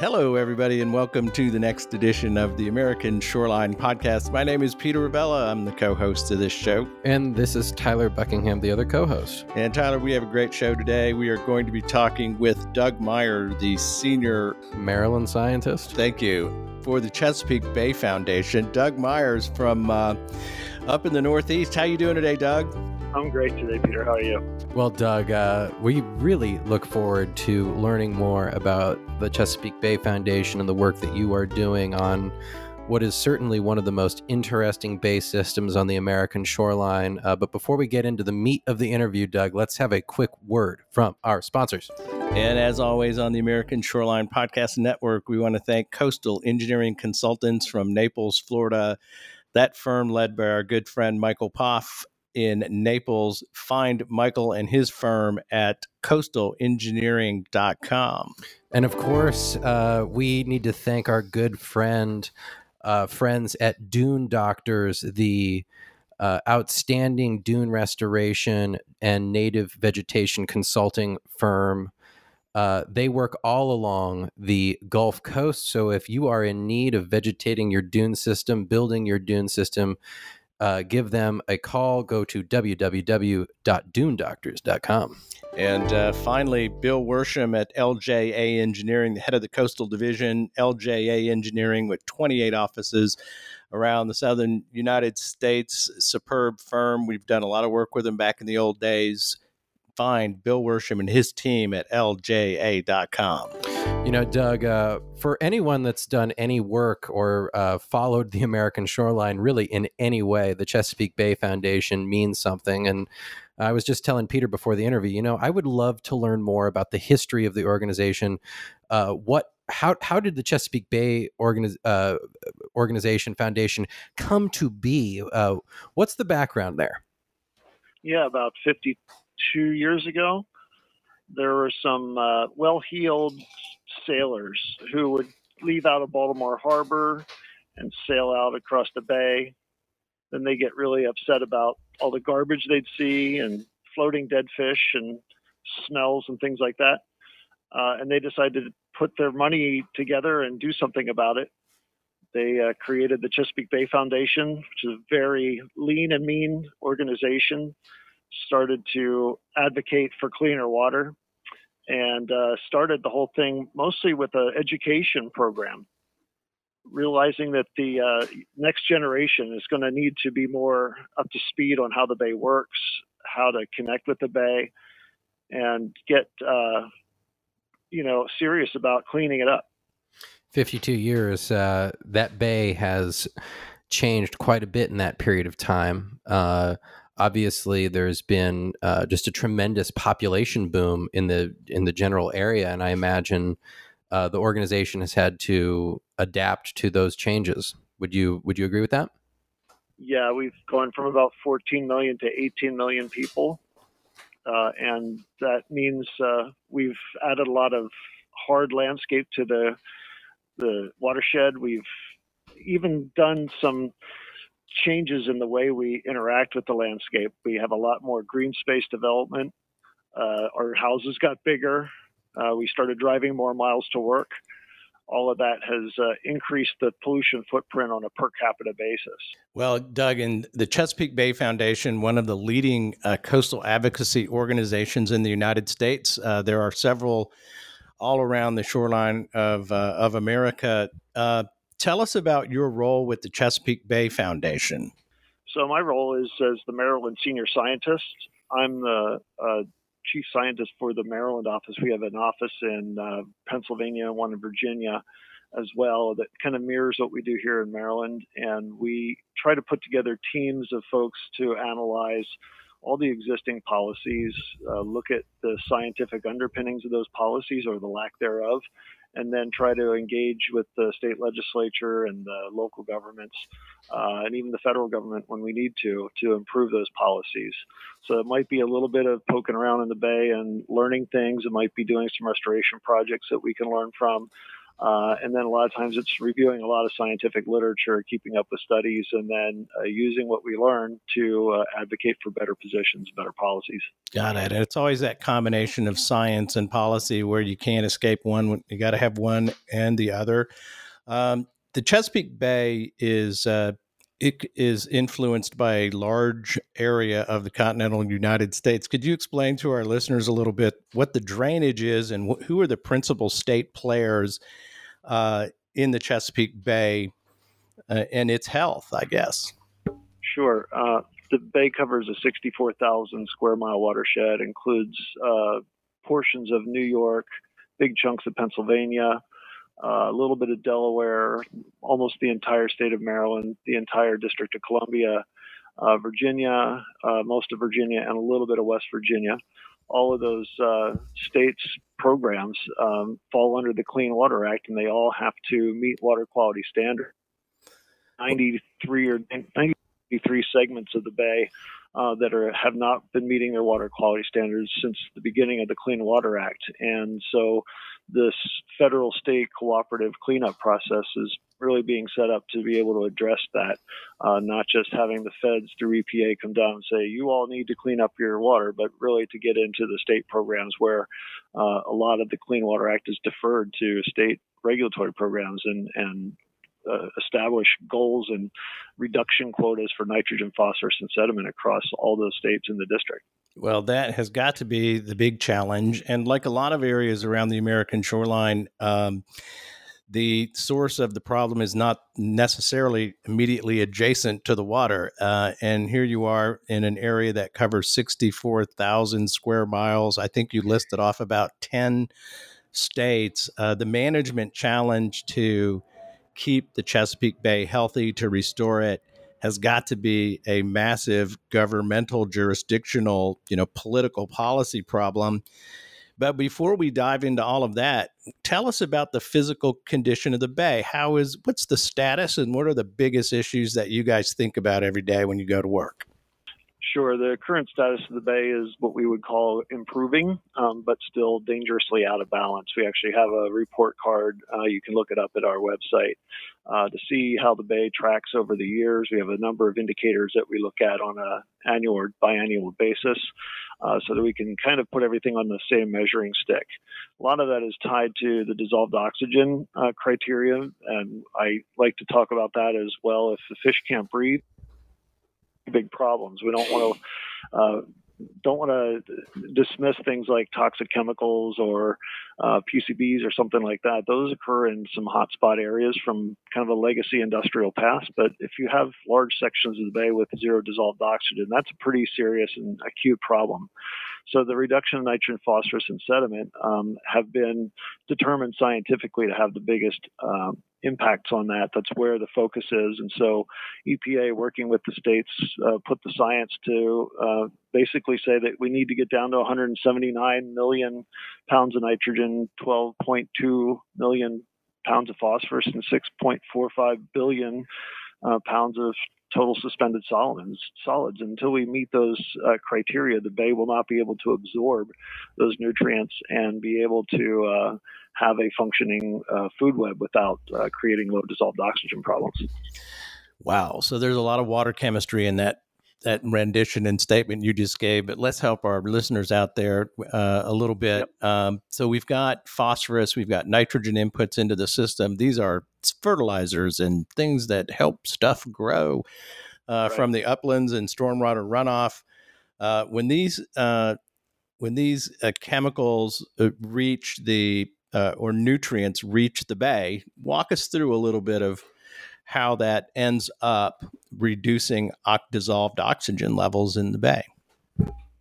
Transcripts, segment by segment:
Hello, everybody, and welcome to the next edition of the American Shoreline Podcast. My name is Peter Ravella. I'm the co host of this show. And this is Tyler Buckingham, the other co host. And Tyler, we have a great show today. We are going to be talking with Doug Meyer, the senior Maryland scientist. Thank you. For the Chesapeake Bay Foundation. Doug Myers from uh, up in the Northeast. How you doing today, Doug? I'm great today, Peter. How are you? Well, Doug, uh, we really look forward to learning more about the Chesapeake Bay Foundation and the work that you are doing on what is certainly one of the most interesting bay systems on the American shoreline. Uh, but before we get into the meat of the interview, Doug, let's have a quick word from our sponsors. And as always, on the American Shoreline Podcast Network, we want to thank Coastal Engineering Consultants from Naples, Florida. That firm led by our good friend Michael Poff in Naples. Find Michael and his firm at coastalengineering.com. And of course, uh, we need to thank our good friend, uh, friends at Dune Doctors, the uh, outstanding dune restoration and native vegetation consulting firm. Uh, they work all along the Gulf Coast. So if you are in need of vegetating your dune system, building your dune system, uh, give them a call. Go to www.dunedoctors.com. And uh, finally, Bill Worsham at LJA Engineering, the head of the Coastal Division, LJA Engineering, with 28 offices around the southern United States. Superb firm. We've done a lot of work with them back in the old days. Find Bill Worsham and his team at lja.com. You know, Doug, uh, for anyone that's done any work or uh, followed the American shoreline really in any way, the Chesapeake Bay Foundation means something. And I was just telling Peter before the interview, you know, I would love to learn more about the history of the organization. Uh, what how how did the Chesapeake Bay organiz, uh, organization foundation come to be? Uh, what's the background there? Yeah, about 52 years ago, there were some uh, well-heeled sailors who would leave out of Baltimore Harbor and sail out across the bay. Then they get really upset about all the garbage they'd see and floating dead fish and smells and things like that. Uh, and they decided to put their money together and do something about it. They uh, created the Chesapeake Bay Foundation, which is a very lean and mean organization. Started to advocate for cleaner water and uh, started the whole thing mostly with an education program, realizing that the uh, next generation is going to need to be more up to speed on how the bay works, how to connect with the bay, and get uh, you know serious about cleaning it up. 52 years, uh, that bay has changed quite a bit in that period of time. Obviously there's been uh, just a tremendous population boom in the in the general area, and I imagine uh, the organization has had to adapt to those changes. Would you Would you agree with that? Yeah, we've gone from about 14 million to 18 million people, uh, and that means uh, we've added a lot of hard landscape to the the watershed. We've even done some changes in the way we interact with the landscape. We have a lot more green space development. Uh, our houses got bigger. Uh, we started driving more miles to work. All of that has uh, increased the pollution footprint on a per capita basis. Well, Doug, in the Chesapeake Bay Foundation, one of the leading uh, coastal advocacy organizations in the United States, uh, there are several all around the shoreline of uh, of America tell us about your role with the Chesapeake Bay Foundation. So, my role is as the Maryland senior scientist. I'm the uh, chief scientist for the Maryland office. We have an office in uh, Pennsylvania and one in Virginia as well that kind of mirrors what we do here in Maryland. And we try to put together teams of folks to analyze all the existing policies, uh, look at the scientific underpinnings of those policies or the lack thereof, and then try to engage with the state legislature and the local governments uh, and even the federal government when we need to to improve those policies. So it might be a little bit of poking around in the bay and learning things. It might be doing some restoration projects that we can learn from. Uh, and then a lot of times it's reviewing a lot of scientific literature, keeping up with studies, and then uh, using what we learn to uh, advocate for better positions, better policies. Got it. And it's always that combination of science and policy where you can't escape one. You got to have one and the other. Um, the Chesapeake Bay is uh, it is influenced by a large area of the continental United States. Could you explain to our listeners a little bit what the drainage is and wh- who are the principal state players uh, in the Chesapeake Bay uh, and its health, I guess? Sure. Uh, the bay covers a 64,000 square mile watershed, includes uh, portions of New York, big chunks of Pennsylvania, uh, a little bit of Delaware, almost the entire state of Maryland, the entire District of Columbia, uh, Virginia, most of Virginia, and a little bit of West Virginia. All of those uh, states' programs um, fall under the Clean Water Act, and they all have to meet water quality standards. 93 or 93 segments of the bay uh, that are have not been meeting their water quality standards since the beginning of the Clean Water Act, and so this federal state cooperative cleanup process is really being set up to be able to address that, uh, not just having the feds through EPA come down and say, you all need to clean up your water, but really to get into the state programs where uh, a lot of the Clean Water Act is deferred to state regulatory programs and, and uh, establish goals and reduction quotas for nitrogen, phosphorus, and sediment across all those states in the district. Well, that has got to be the big challenge. And like a lot of areas around the American shoreline, um, the source of the problem is not necessarily immediately adjacent to the water. Uh, and here you are in an area that covers 64,000 square miles. I think you listed off about 10 states. Uh, the management challenge to keep the Chesapeake Bay healthy, to restore it, has got to be a massive governmental, jurisdictional, you know, political policy problem. But before we dive into all of that, tell us about the physical condition of the bay. How is what's the status and what are the biggest issues that you guys think about every day when you go to work? Sure. The current status of the bay is what we would call improving, um, but still dangerously out of balance. We actually have a report card. Uh, you can look it up at our website uh, to see how the bay tracks over the years. We have a number of indicators that we look at on an annual or biannual basis uh, so that we can kind of put everything on the same measuring stick. A lot of that is tied to the dissolved oxygen uh, criteria, and I like to talk about that as well. If the fish can't breathe, big problems. We don't want to uh, don't want to dismiss things like toxic chemicals or uh, PCBs or something like that. Those occur in some hotspot areas from kind of a legacy industrial past. But if you have large sections of the bay with zero dissolved oxygen, that's a pretty serious and acute problem. So the reduction of nitrogen, phosphorus, and sediment um, have been determined scientifically to have the biggest um, impacts on that. That's where the focus is. And so EPA, working with the states, uh, put the science to uh, basically say that we need to get down to 179 million pounds of nitrogen, 12.2 million pounds of phosphorus, and 6.45 billion uh, pounds of total suspended solids. Solids until we meet those uh, criteria, the bay will not be able to absorb those nutrients and be able to uh, have a functioning uh, food web without uh, creating low dissolved oxygen problems. Wow! So there's a lot of water chemistry in that that rendition and statement you just gave, but let's help our listeners out there uh, a little bit. Yep. Um, so we've got phosphorus, we've got nitrogen inputs into the system. These are fertilizers and things that help stuff grow uh, right. from the uplands and stormwater runoff. Uh, when these uh, when these uh, chemicals uh, reach the or nutrients reach the bay, walk us through a little bit of how that ends up reducing dissolved oxygen levels in the bay.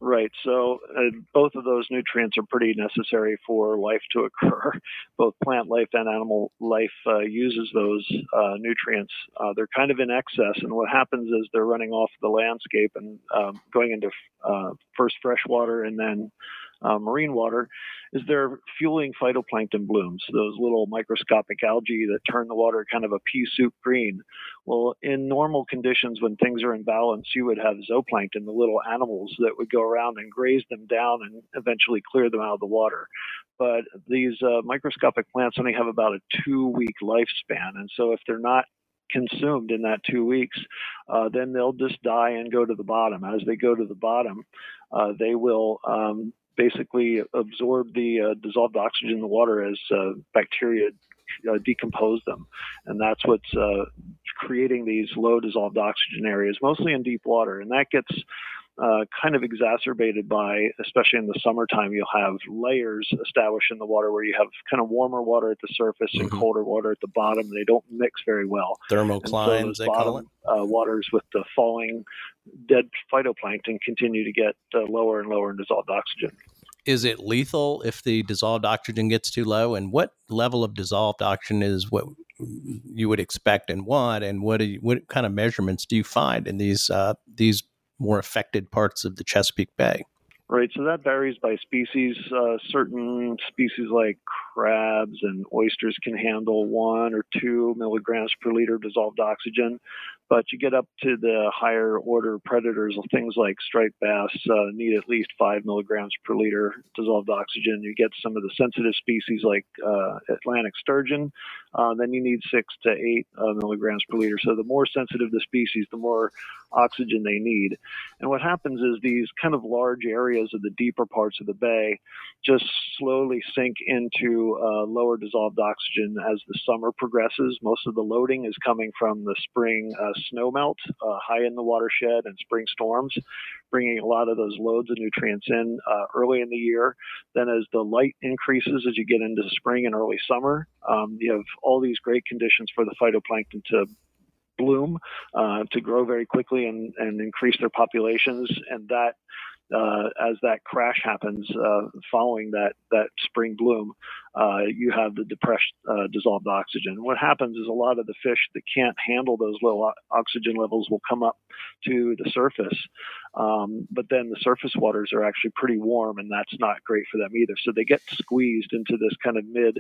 Right. So uh, both of those nutrients are pretty necessary for life to occur. Both plant life and animal life uh, uses those uh, nutrients. Uh, they're kind of in excess, and what happens is they're running off the landscape and um, going into uh, first freshwater and then uh, marine water, is they're fueling phytoplankton blooms, those little microscopic algae that turn the water kind of a pea soup green. Well, in normal conditions, when things are in balance, you would have zooplankton, the little animals that would go around and graze them down and eventually clear them out of the water. But these uh, microscopic plants only have about a two week lifespan. And so if they're not consumed in that two weeks, uh, then they'll just die and go to the bottom. As they go to the bottom, uh, they will um, basically absorb the uh, dissolved oxygen in the water as uh, bacteria uh, decompose them. And that's what's uh, creating these low dissolved oxygen areas, mostly in deep water. And that gets uh, kind of exacerbated by, especially in the summertime, you'll have layers established in the water where you have kind of warmer water at the surface mm-hmm. and colder water at the bottom. They don't mix very well. Thermoclines, so they bottom, call it. Uh, waters with the falling dead phytoplankton continue to get uh, lower and lower in dissolved oxygen. Is it lethal if the dissolved oxygen gets too low? And what level of dissolved oxygen is what you would expect and want? And what you, what kind of measurements do you find in these uh, these more affected parts of the Chesapeake Bay. Right, so that varies by species. Uh, certain species like crabs and oysters can handle one or two milligrams per liter dissolved oxygen. But you get up to the higher order predators, things like striped bass uh, need at least five milligrams per liter dissolved oxygen. You get some of the sensitive species like uh, Atlantic sturgeon, uh, then you need six to eight uh, milligrams per liter. So the more sensitive the species, the more oxygen they need. And what happens is these kind of large areas of the deeper parts of the bay just slowly sink into uh, lower dissolved oxygen as the summer progresses. Most of the loading is coming from the spring uh, snowmelt uh, high in the watershed and spring storms, bringing a lot of those loads of nutrients in uh, early in the year. Then, as the light increases as you get into spring and early summer, um, you have all these great conditions for the phytoplankton to bloom, uh, to grow very quickly and, and increase their populations, and that uh, as that crash happens uh, following that that spring bloom, uh, you have the depressed uh, dissolved oxygen. What happens is a lot of the fish that can't handle those low oxygen levels will come up to the surface, um, but then the surface waters are actually pretty warm, and that's not great for them either. So they get squeezed into this kind of mid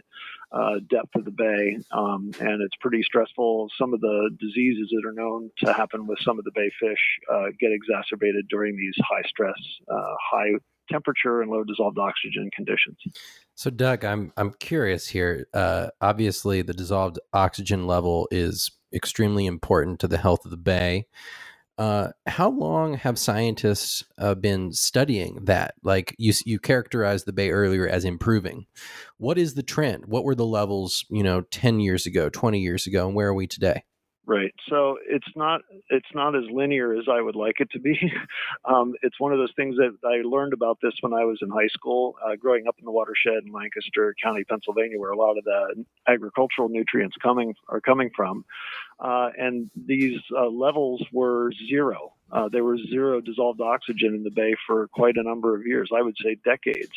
uh, depth of the bay, um, and it's pretty stressful. Some of the diseases that are known to happen with some of the bay fish uh, get exacerbated during these high stress, uh, high temperature and low dissolved oxygen conditions. So, Doug, I'm I'm curious here. Uh, obviously, the dissolved oxygen level is extremely important to the health of the bay. Uh, how long have scientists uh, been studying that? Like you, you characterized the bay earlier as improving. What is the trend? What were the levels, you know, ten years ago, twenty years ago, and where are we today? Right. So it's not it's not as linear as I would like it to be. um, it's one of those things that I learned about this when I was in high school, uh, growing up in the watershed in Lancaster County, Pennsylvania, where a lot of the agricultural nutrients coming are coming from, uh, and these uh, levels were zero uh, there was zero dissolved oxygen in the bay for quite a number of years, I would say decades.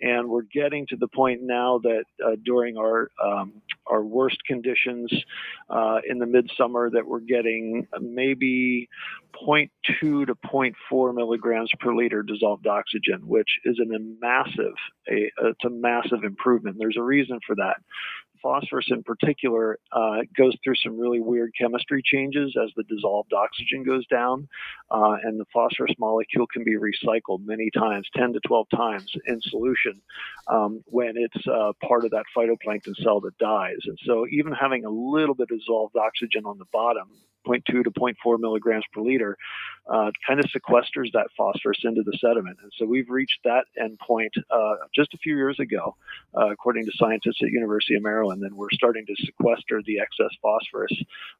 And we're getting to the point now that uh, during our um, our worst conditions uh, in the midsummer, that we're getting maybe 0.2 to 0.4 milligrams per liter dissolved oxygen, which is a massive a, it's a massive improvement. There's a reason for that phosphorus in particular uh, goes through some really weird chemistry changes as the dissolved oxygen goes down, uh, and the phosphorus molecule can be recycled many times, 10 to 12 times in solution um, when it's uh, part of that phytoplankton cell that dies. And so, even having a little bit of dissolved oxygen on the bottom 0.2 to 0.4 milligrams per liter, uh, kind of sequesters that phosphorus into the sediment. And so we've reached that endpoint uh, just a few years ago, uh, according to scientists at University of Maryland, and we're starting to sequester the excess phosphorus.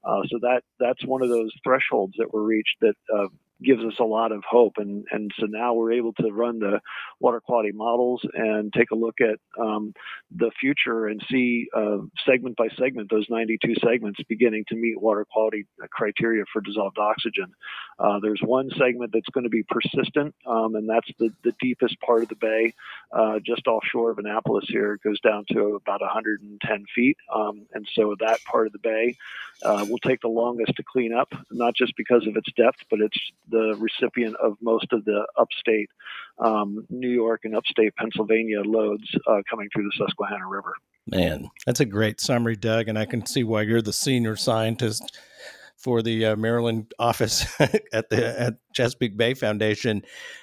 Uh, so that that's one of those thresholds that were reached that uh, gives us a lot of hope. And, and so now we're able to run the water quality models and take a look at um, the future and see uh, segment by segment those 92 segments beginning to meet water quality criteria for dissolved oxygen. Uh, there's one segment that's going to be persistent, um, and that's the, the deepest part of the bay, uh, just offshore of Annapolis here. It goes down to about 110 feet. Um, and so that part of the bay uh, will take the longest to clean up, not just because of its depth, but it's the recipient of most of the upstate um, New York and upstate Pennsylvania loads uh, coming through the Susquehanna River. Man, that's a great summary, Doug, and I can see why you're the senior scientist for the uh, Maryland office at the at Chesapeake Bay Foundation,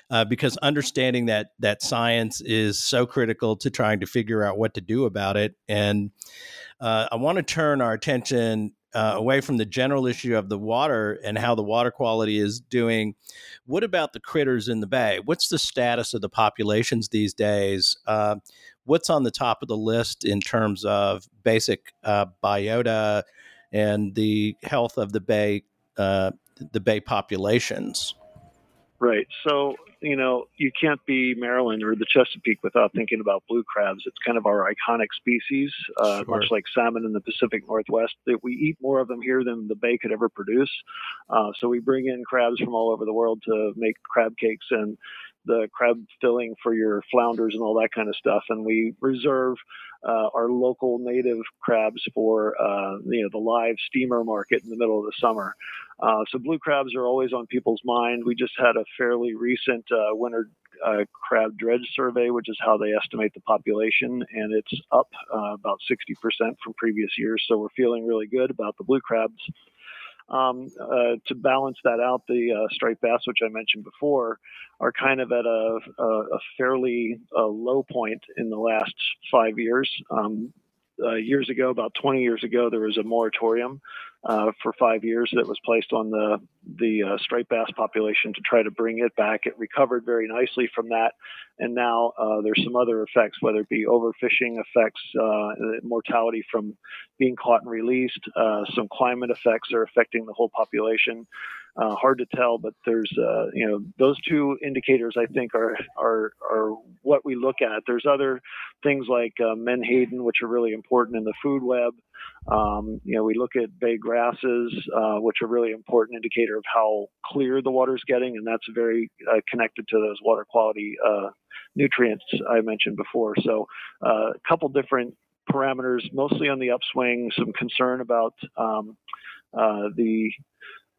uh, because understanding that that science is so critical to trying to figure out what to do about it. And uh, I want to turn our attention uh, away from the general issue of the water and how the water quality is doing. What about the critters in the bay? What's the status of the populations these days? Uh, what's on the top of the list in terms of basic uh, biota and the health of the bay, uh, the bay populations? Right. So you know, you can't be Maryland or the Chesapeake without thinking about blue crabs. It's kind of our iconic species, uh, sure. much like salmon in the Pacific Northwest. That we eat more of them here than the bay could ever produce. Uh, so we bring in crabs from all over the world to make crab cakes and the crab filling for your flounders and all that kind of stuff. And we reserve uh, our local native crabs for uh, you know the live steamer market in the middle of the summer. Uh, so blue crabs are always on people's mind. We just had a fairly recent uh, winter uh, crab dredge survey, which is how they estimate the population, and it's up uh, about 60% from previous years. So we're feeling really good about the blue crabs. Um, uh, to balance that out, the uh, striped bass, which I mentioned before, are kind of at a, a, a fairly uh, low point in the last five years. Um, uh, years ago, about 20 years ago, there was a moratorium uh, for five years that was placed on the the uh, striped bass population to try to bring it back. It recovered very nicely from that, and now uh, there's some other effects, whether it be overfishing effects, uh, mortality from being caught and released. Uh, some climate effects are affecting the whole population. Uh, hard to tell, but there's uh, you know those two indicators I think are are are what we look at. There's other things like uh, menhaden, which are really important in the food web. Um, you know, we look at bay grasses, uh, which are really important indicator of how clear the water is getting, and that's very uh, connected to those water quality uh, nutrients I mentioned before. So, a couple different parameters, mostly on the upswing. Some concern about um, the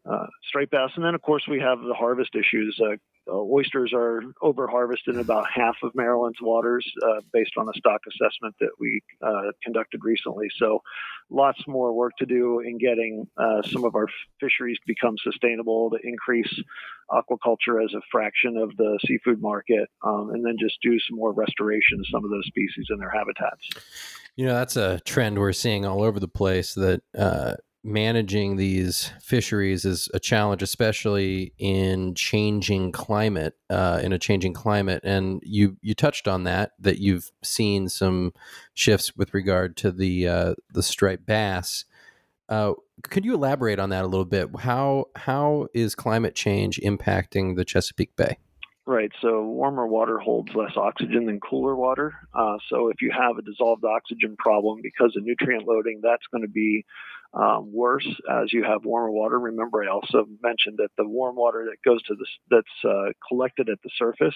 uh, striped bass. And then, of course, we have the harvest issues. Uh, uh, oysters are over harvested in about half of Maryland's waters uh, based on a stock assessment that we uh, conducted recently. So, lots more work to do in getting uh, some of our fisheries to become sustainable, to increase aquaculture as a fraction of the seafood market, um, and then just do some more restoration of some of those species in their habitats. You know, that's a trend we're seeing all over the place that managing these fisheries is a challenge, especially in changing climate, uh, in a changing climate. And you you touched on that that you've seen some shifts with regard to the uh, the striped bass. Uh, could you elaborate on that a little bit? How how is climate change impacting the Chesapeake Bay? Right. So warmer water holds less oxygen than cooler water. Uh, so if you have a dissolved oxygen problem because of nutrient loading, that's going to be um, worse as you have warmer water. Remember, I also mentioned that the warm water that goes to the that's uh, collected at the surface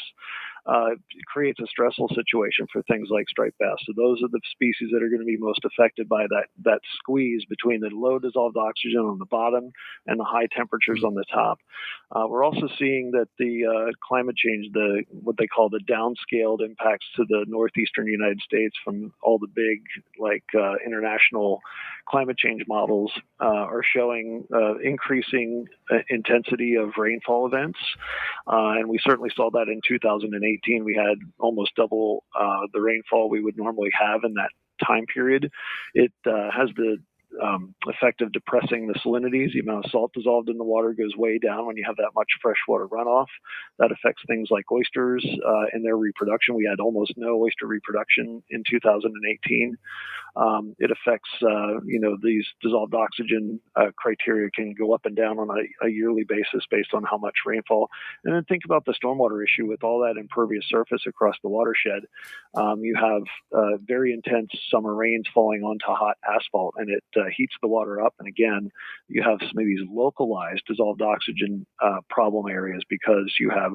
uh, creates a stressful situation for things like striped bass. So those are the species that are going to be most affected by that that squeeze between the low dissolved oxygen on the bottom and the high temperatures on the top. Uh, we're also seeing that the uh, climate change, the what they call the downscaled impacts to the northeastern United States from all the big like uh, international climate change models uh, are showing uh, increasing uh, intensity of rainfall events, uh, and we certainly saw that in 2018. We had almost double uh, the rainfall we would normally have in that time period. It has the um, effect of depressing the salinities. The amount of salt dissolved in the water goes way down when you have that much freshwater runoff. That affects things like oysters uh, and their reproduction. We had almost no oyster reproduction in 2018. Um, it affects, uh, you know, these dissolved oxygen uh, criteria can go up and down on a, a, yearly basis based on how much rainfall. And then think about the stormwater issue with all that impervious surface across the watershed. Um, you have uh, very intense summer rains falling onto hot asphalt, and it uh, heats the water up. And again, you have some of these localized dissolved oxygen uh, problem areas because you have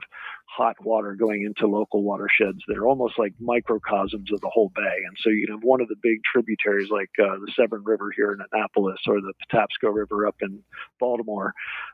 hot water going into local watersheds that are almost like microcosms of the whole bay. And so you have one of the big tributaries like uh, the Severn River here in Annapolis or the Patapsco River up in Baltimore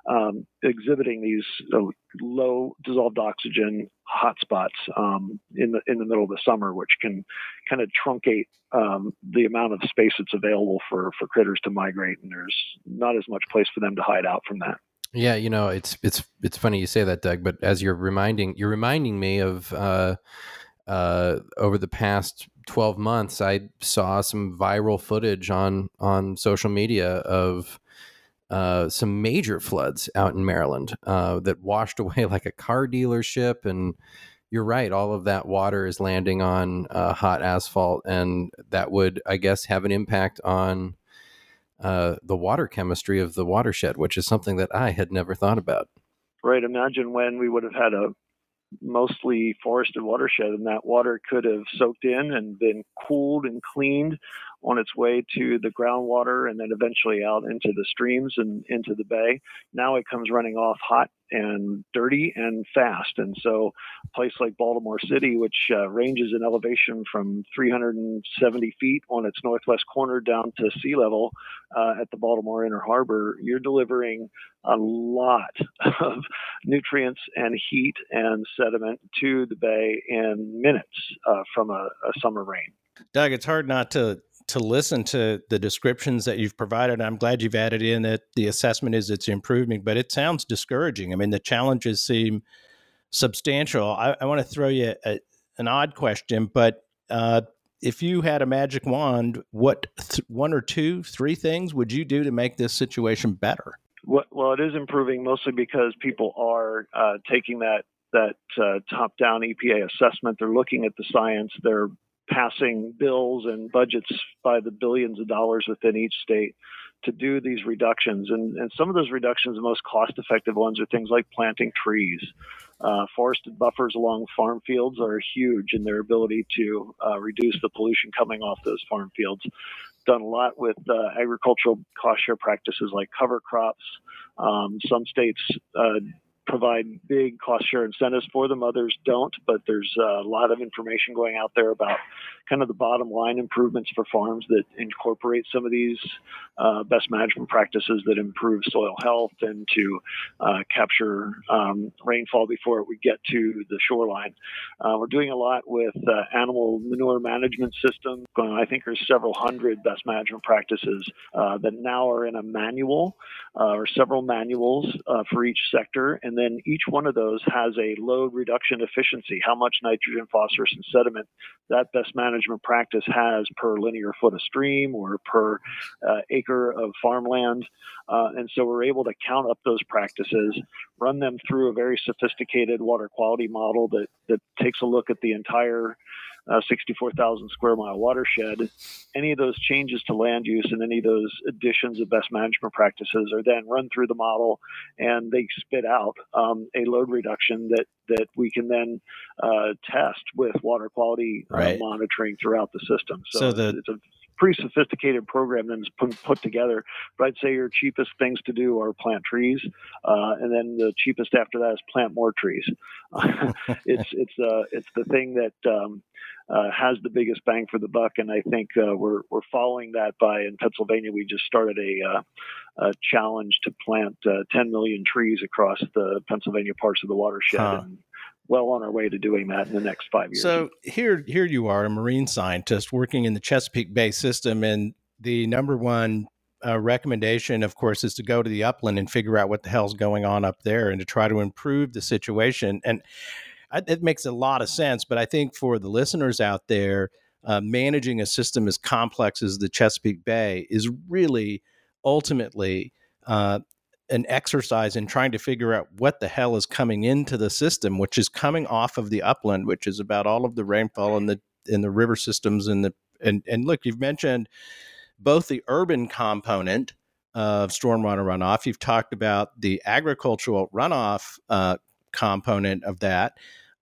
um, exhibiting these uh, low dissolved oxygen hotspots um, in the in the middle of the summer, which can kind of truncate um, the amount of space that's available for for critters to migrate, and there's not as much place for them to hide out from that. Yeah, you know, it's it's it's funny you say that, Doug. But as you're reminding you're reminding me of uh, uh, over the past 12 months, I saw some viral footage on on social media of uh, some major floods out in Maryland uh, that washed away like a car dealership. And you're right, all of that water is landing on uh, hot asphalt, and that would, I guess, have an impact on uh, the water chemistry of the watershed, which is something that I had never thought about. Right. Imagine when we would have had a mostly forested watershed and that water could have soaked in and been cooled and cleaned on its way to the groundwater and then eventually out into the streams and into the bay. Now it comes running off hot and dirty and fast. And so, a place like Baltimore City, which uh, ranges in elevation from 370 feet on its northwest corner down to sea level uh, at the Baltimore Inner Harbor, you're delivering a lot of nutrients and heat and sediment to the bay in minutes uh, from a, a summer rain. Doug, it's hard not to to listen to the descriptions that you've provided. I'm glad you've added in that the assessment is it's improving, but it sounds discouraging. I mean, the challenges seem substantial. I, I want to throw you a, an odd question, but uh, if you had a magic wand, what th- one or two, three things would you do to make this situation better? Well, it is improving mostly because people are uh, taking that that uh, top-down EPA assessment. They're looking at the science. They're passing bills and budgets by the billions of dollars within each state to do these reductions. And, and some of those reductions, the most cost effective ones, are things like planting trees. Uh, forested buffers along farm fields are huge in their ability to uh, reduce the pollution coming off those farm fields. Done a lot with uh, agricultural cost share practices like cover crops. Um, some states uh, provide big cost share incentives for them. Others don't, but there's a lot of information going out there about kind of the bottom line improvements for farms that incorporate some of these uh, best management practices that improve soil health and to uh, capture um, rainfall before it would get to the shoreline. Uh, we're doing a lot with uh, animal manure management systems. I think there's several hundred best management practices uh, that now are in a manual uh, or several manuals for each sector, and then each one of those has a load reduction efficiency, how much nitrogen, phosphorus, and sediment that best management practice has per linear foot of stream or per uh, acre of farmland. Uh, and so we're able to count up those practices, run them through a very sophisticated water quality model that, that takes a look at the entire uh, 64,000 square mile watershed, any of those changes to land use and any of those additions of best management practices are then run through the model and they spit out um, a load reduction that, that we can then uh, test with water quality uh, monitoring throughout the system. So, so the, it's a pretty sophisticated program that's put, put together. But I'd say your cheapest things to do are plant trees, uh, and then the cheapest after that is plant more trees. it's it's uh, it's the thing that um, uh, has the biggest bang for the buck, and I think uh, we're we're following that by in Pennsylvania. We just started a, uh, a challenge to plant uh, 10 million trees across the Pennsylvania parts of the watershed. Huh. And, well on our way to doing that in the next five years. So here, here you are, a marine scientist working in the Chesapeake Bay system, and the number one uh, recommendation, of course, is to go to the upland and figure out what the hell's going on up there, and to try to improve the situation. And I, it makes a lot of sense, but I think for the listeners out there, uh, managing a system as complex as the Chesapeake Bay is really ultimately uh, an exercise in trying to figure out what the hell is coming into the system, which is coming off of the upland, which is about all of the rainfall in the in the river systems and the and and look, you've mentioned both the urban component of stormwater runoff. You've talked about the agricultural runoff uh, component of that.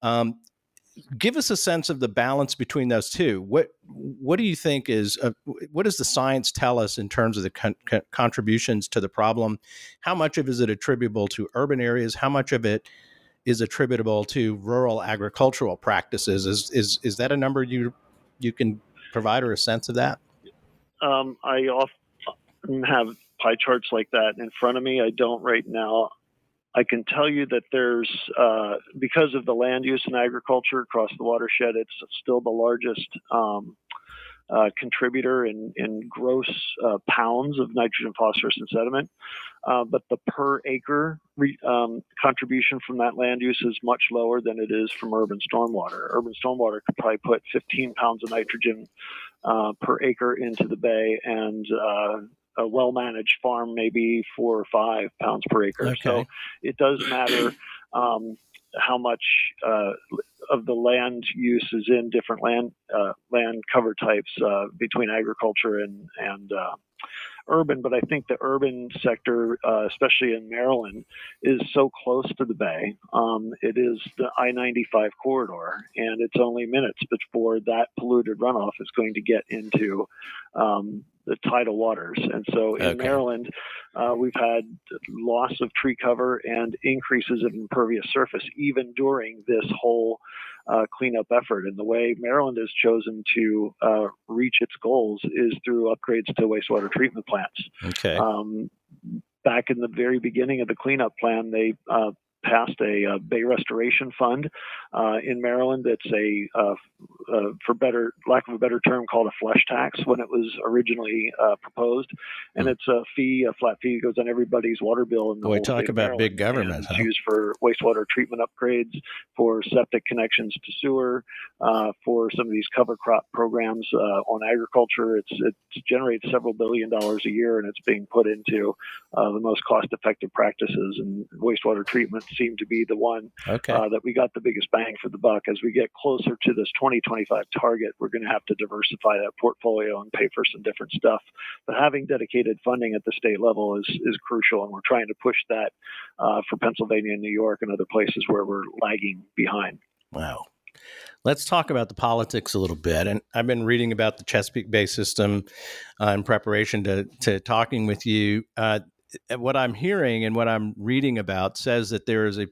Um, give us a sense of the balance between those two. What what do you think is uh, what does the science tell us in terms of the con- con- contributions to the problem? How much of is it attributable to urban areas? How much of it is attributable to rural agricultural practices? Is is is that a number you you can provide or a sense of that? Um, I often have pie charts like that in front of me. I don't right now. I can tell you that there's, uh, because of the land use and agriculture across the watershed, it's still the largest um, uh, contributor in, in gross uh, pounds of nitrogen, phosphorus, and sediment. Uh, but the per acre re, um, contribution from that land use is much lower than it is from urban stormwater. Urban stormwater could probably put 15 pounds of nitrogen uh, per acre into the bay, and uh, a well managed farm maybe four or five pounds per acre. Okay. So it does matter um, how much uh, of the land use is in different land uh, land cover types uh, between agriculture and and uh, urban, but I think the urban sector, uh, especially in Maryland, is so close to the bay. Um, it is the I 95 corridor, and it's only minutes before that polluted runoff is going to get into um, the tidal waters. And so in okay. Maryland, uh, we've had loss of tree cover and increases of impervious surface even during this whole uh, cleanup effort. And the way Maryland has chosen to uh, reach its goals is through upgrades to wastewater treatment plants. Okay. Um, back in the very beginning of the cleanup plan, they uh, passed a, a, uh, Bay Restoration Fund uh, in Maryland. That's a, uh, uh, for better lack of a better term, called a flush tax when it was originally uh, proposed, and mm. it's a fee, a flat fee, that goes on everybody's water bill. In the Boy, talk about big government. Huh? It's used for wastewater treatment upgrades, for septic connections to sewer, uh, for some of these cover crop programs on agriculture. It's it generates several billion dollars a year, and it's being put into the most cost-effective practices and wastewater treatment seem to be the one okay. uh, that we got the biggest bang for the buck. As we get closer to this 2025 target, we're going to have to diversify that portfolio and pay for some different stuff. But having dedicated funding at the state level is is crucial, and we're trying to push that uh, for Pennsylvania and New York and other places where we're lagging behind. Wow. Let's talk about the politics a little bit. And I've been reading about the Chesapeake Bay system uh, in preparation to, to talking with you. Uh, what I'm hearing and what I'm reading about says that there is a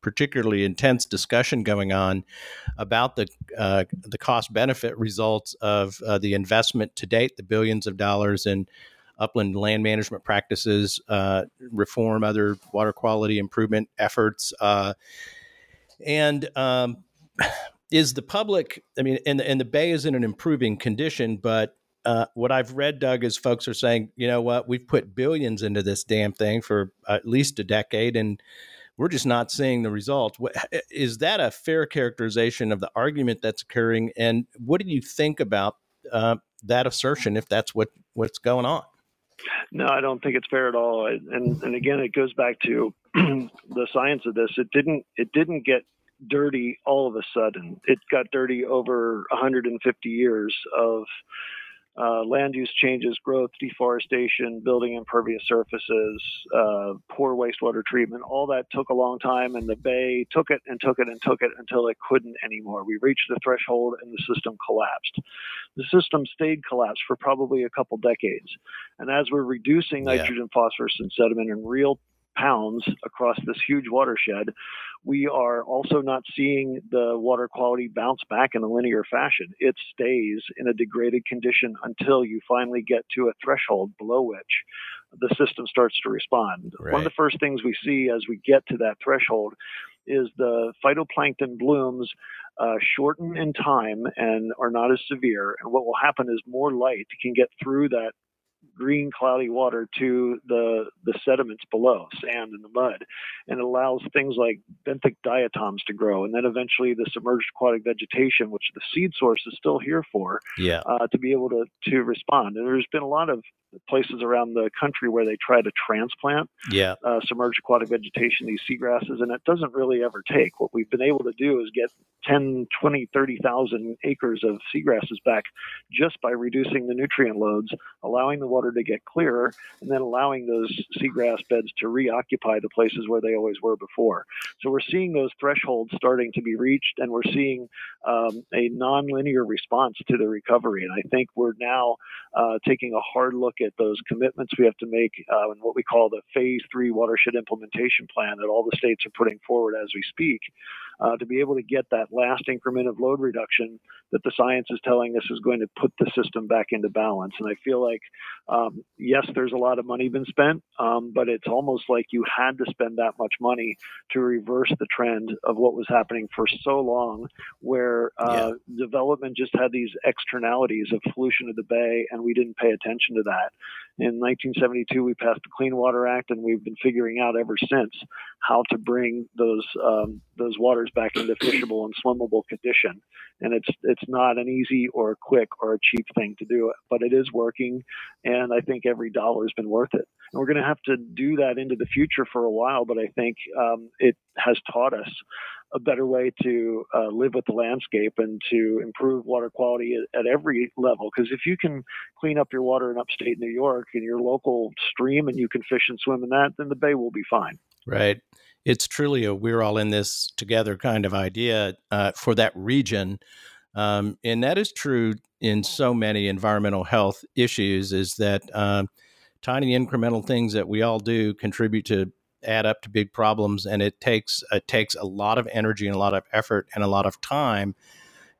particularly intense discussion going on about the uh, the cost benefit results of uh, the investment to date, the billions of dollars in upland land management practices, uh, reform, other water quality improvement efforts, uh, and um, is the public? I mean, and and the bay is in an improving condition, but uh, what I've read, Doug, is folks are saying, you know what, we've put billions into this damn thing for at least a decade, and we're just not seeing the results. Is that a fair characterization of the argument that's occurring? And what do you think about uh, that assertion, if that's what what's going on? No, I don't think it's fair at all. And and again, it goes back to the science of this. It didn't it didn't get dirty all of a sudden. It got dirty over 150 years of uh, land use changes, growth, deforestation, building impervious surfaces, uh, poor wastewater treatment, all that took a long time, and the Bay took it and took it and took it until it couldn't anymore. We reached the threshold and the system collapsed. The system stayed collapsed for probably a couple decades. And as we're reducing yeah. nitrogen, phosphorus, and sediment in real pounds across this huge watershed, we are also not seeing the water quality bounce back in a linear fashion. It stays in a degraded condition until you finally get to a threshold below which the system starts to respond. Right. One of the first things we see as we get to that threshold is the phytoplankton blooms uh, shorten in time and are not as severe. And what will happen is more light can get through that green cloudy water to the the sediments below, sand and the mud, and it allows things like benthic diatoms to grow, and then eventually the submerged aquatic vegetation, which the seed source is still here for, yeah. uh, to be able to to respond. And there's been a lot of places around the country where they try to transplant yeah. uh, submerged aquatic vegetation, these seagrasses, and it doesn't really ever take. What we've been able to do is get 10, 20, 30,000 acres of seagrasses back just by reducing the nutrient loads, allowing the water to get clearer, and then allowing those seagrass beds to reoccupy the places where they always were before. So we're seeing those thresholds starting to be reached, and we're seeing um, a nonlinear response to the recovery. And I think we're now uh, taking a hard look at those commitments we have to make uh, in what we call the Phase Three Watershed Implementation Plan that all the states are putting forward as we speak uh, to be able to get that last increment of load reduction that the science is telling us is going to put the system back into balance. And I feel like, um, yes, there's a lot of money been spent, um, but it's almost like you had to spend that much money to reverse the trend of what was happening for so long, where uh, yeah. development just had these externalities of pollution of the bay, and we didn't pay attention to that. In 1972, we passed the Clean Water Act, and we've been figuring out ever since how to bring those um, those waters back into fishable and swimmable condition. And it's it's not an easy or a quick or a cheap thing to do, but it is working, and I think every dollar has been worth it. And we're going to have to do that into the future for a while, but I think um, it has taught us a better way to uh, live with the landscape and to improve water quality at, at every level. Because if you can clean up your water in upstate New York in your local stream and you can fish and swim in that, then the bay will be fine. Right. It's truly a we're all in this together kind of idea uh, for that region. Um, and that is true in so many environmental health issues is that um, tiny incremental things that we all do contribute to add up to big problems, and it takes it takes a lot of energy and a lot of effort and a lot of time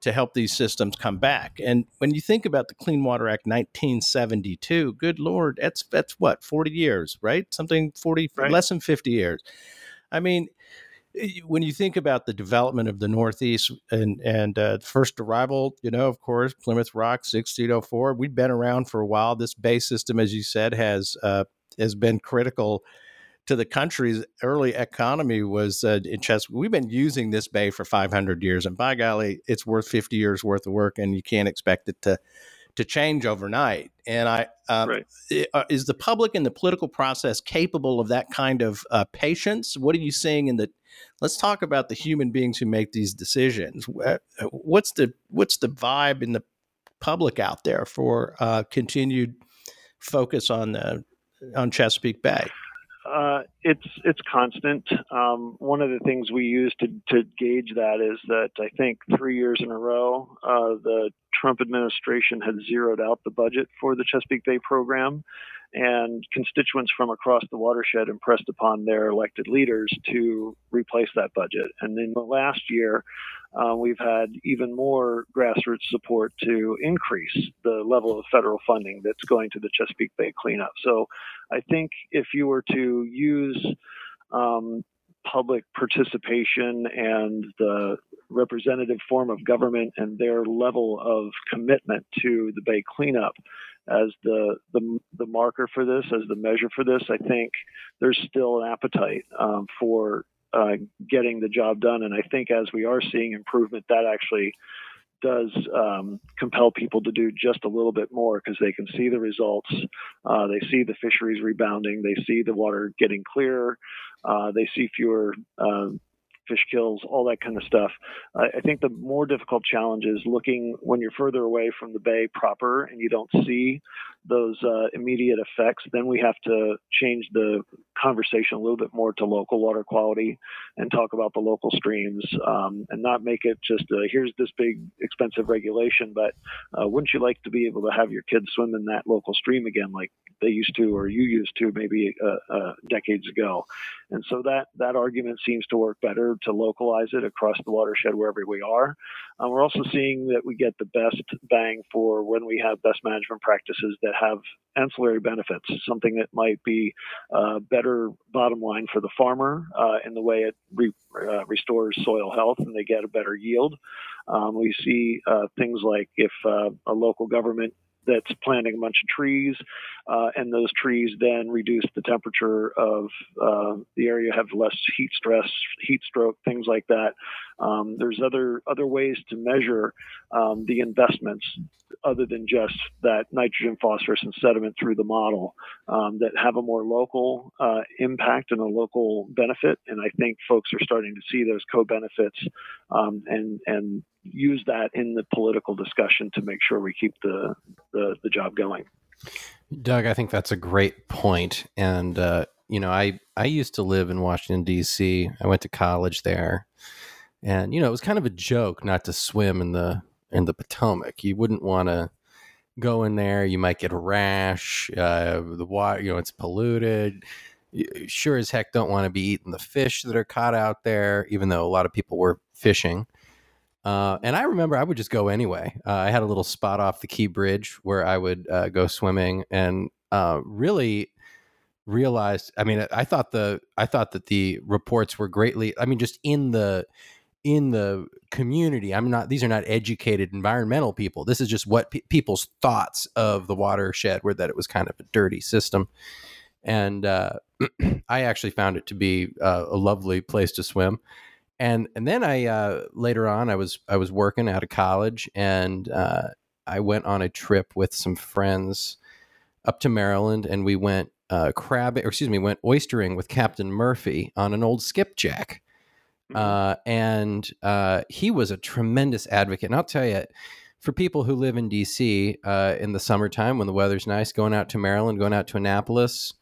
to help these systems come back. And when you think about the Clean Water Act 1972, good lord, that's that's what 40 years, right? Something 40 right. less than 50 years. I mean, when you think about the development of the Northeast and and uh, first arrival, you know, of course, Plymouth Rock, 1604. We've been around for a while. This bay system, as you said, has uh, has been critical to the country's early economy was uh, in Chesapeake. We've been using this bay for 500 years, and by golly, it's worth 50 years worth of work, and you can't expect it to to change overnight. And I um, right. Uh, is the public and the political process capable of that kind of uh, patience? What are you seeing in the? Let's talk about the human beings who make these decisions. What's the what's the vibe in the public out there for uh, continued focus on the on Chesapeake Bay? Uh, it's it's constant. Um, one of the things we use to, to gauge that is that I think three years in a row, uh, the Trump administration had zeroed out the budget for the Chesapeake Bay program, and constituents from across the watershed impressed upon their elected leaders to replace that budget. And in the last year, uh, we've had even more grassroots support to increase the level of federal funding that's going to the Chesapeake Bay cleanup. So I think if you were to use um, public participation and the representative form of government and their level of commitment to the Bay cleanup as the, the, the marker for this, as the measure for this, I think there's still an appetite um, for uh, getting the job done. And I think as we are seeing improvement, that actually does um, compel people to do just a little bit more because they can see the results. Uh, they see the fisheries rebounding. They see the water getting clearer. Uh, they see fewer um, fish kills, all that kind of stuff. Uh, I think the more difficult challenge is looking when you're further away from the bay proper and you don't see those uh, immediate effects. Then we have to change the conversation a little bit more to local water quality and talk about the local streams um, and not make it just uh, here's this big expensive regulation, but uh, wouldn't you like to be able to have your kids swim in that local stream again like they used to or you used to maybe uh, uh, decades ago? And so that that argument seems to work better to localize it across the watershed wherever we are. Um, we're also seeing that we get the best bang for when we have best management practices that have ancillary benefits, something that might be uh, better bottom line for the farmer uh, in the way it re- uh, restores soil health and they get a better yield. Um, we see uh, things like if uh, a local government that's planting a bunch of trees, uh, and those trees then reduce the temperature of uh, the area, have less heat stress, heat stroke, things like that. Um, there's other other ways to measure um, the investments other than just that nitrogen, phosphorus, and sediment through the model um, that have a more local uh, impact and a local benefit. And I think folks are starting to see those co-benefits um, and and use that in the political discussion to make sure we keep the the, the job going. Doug, I think that's a great point. And, uh, you know, I, I used to live in Washington, D.C., I went to college there. And, you know, it was kind of a joke not to swim in the in the Potomac. You wouldn't want to go in there. You might get a rash. Uh, the water, you know, it's polluted. You sure as heck don't want to be eating the fish that are caught out there, even though a lot of people were fishing. Uh, and I remember I would just go anyway. Uh, I had a little spot off the Key Bridge where I would uh, go swimming, and uh, really realized. I mean, I thought the I thought that the reports were greatly. I mean, just in the in the community. I'm not; these are not educated environmental people. This is just what pe- people's thoughts of the watershed were that it was kind of a dirty system. And uh, I actually found it to be uh, a lovely place to swim. And and then I uh, later on I was I was working out of college and uh, I went on a trip with some friends up to Maryland and we went uh, crab or excuse me went oystering with Captain Murphy on an old skipjack Mm-hmm. Uh, and uh, he was a tremendous advocate. And I'll tell you, for people who live in DC uh, in the summertime when the weather's nice, going out to Maryland, going out to Annapolis,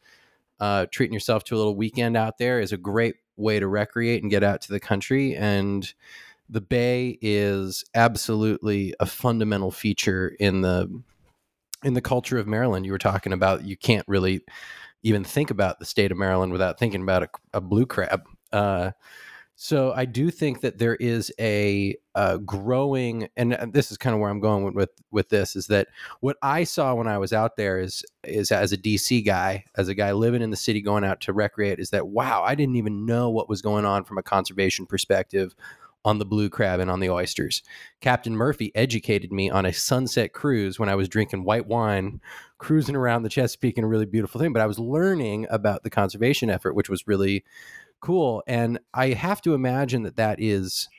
uh, treating yourself to a little weekend out there is a great way to recreate and get out to the country. And the Bay is absolutely a fundamental feature in the in the culture of Maryland. You were talking about you can't really even think about the state of Maryland without thinking about a, a blue crab. Uh, so I do think that there is a, a growing, and uh, this is kind of where I'm going with, with, with this, is that what I saw when I was out there is is as a DC guy, as a guy living in the city, going out to recreate, is that wow, I didn't even know what was going on from a conservation perspective on the blue crab and on the oysters. Captain Murphy educated me on a sunset cruise when I was drinking white wine, cruising around the Chesapeake, and a really beautiful thing. But I was learning about the conservation effort, which was really cool. And I have to imagine that that is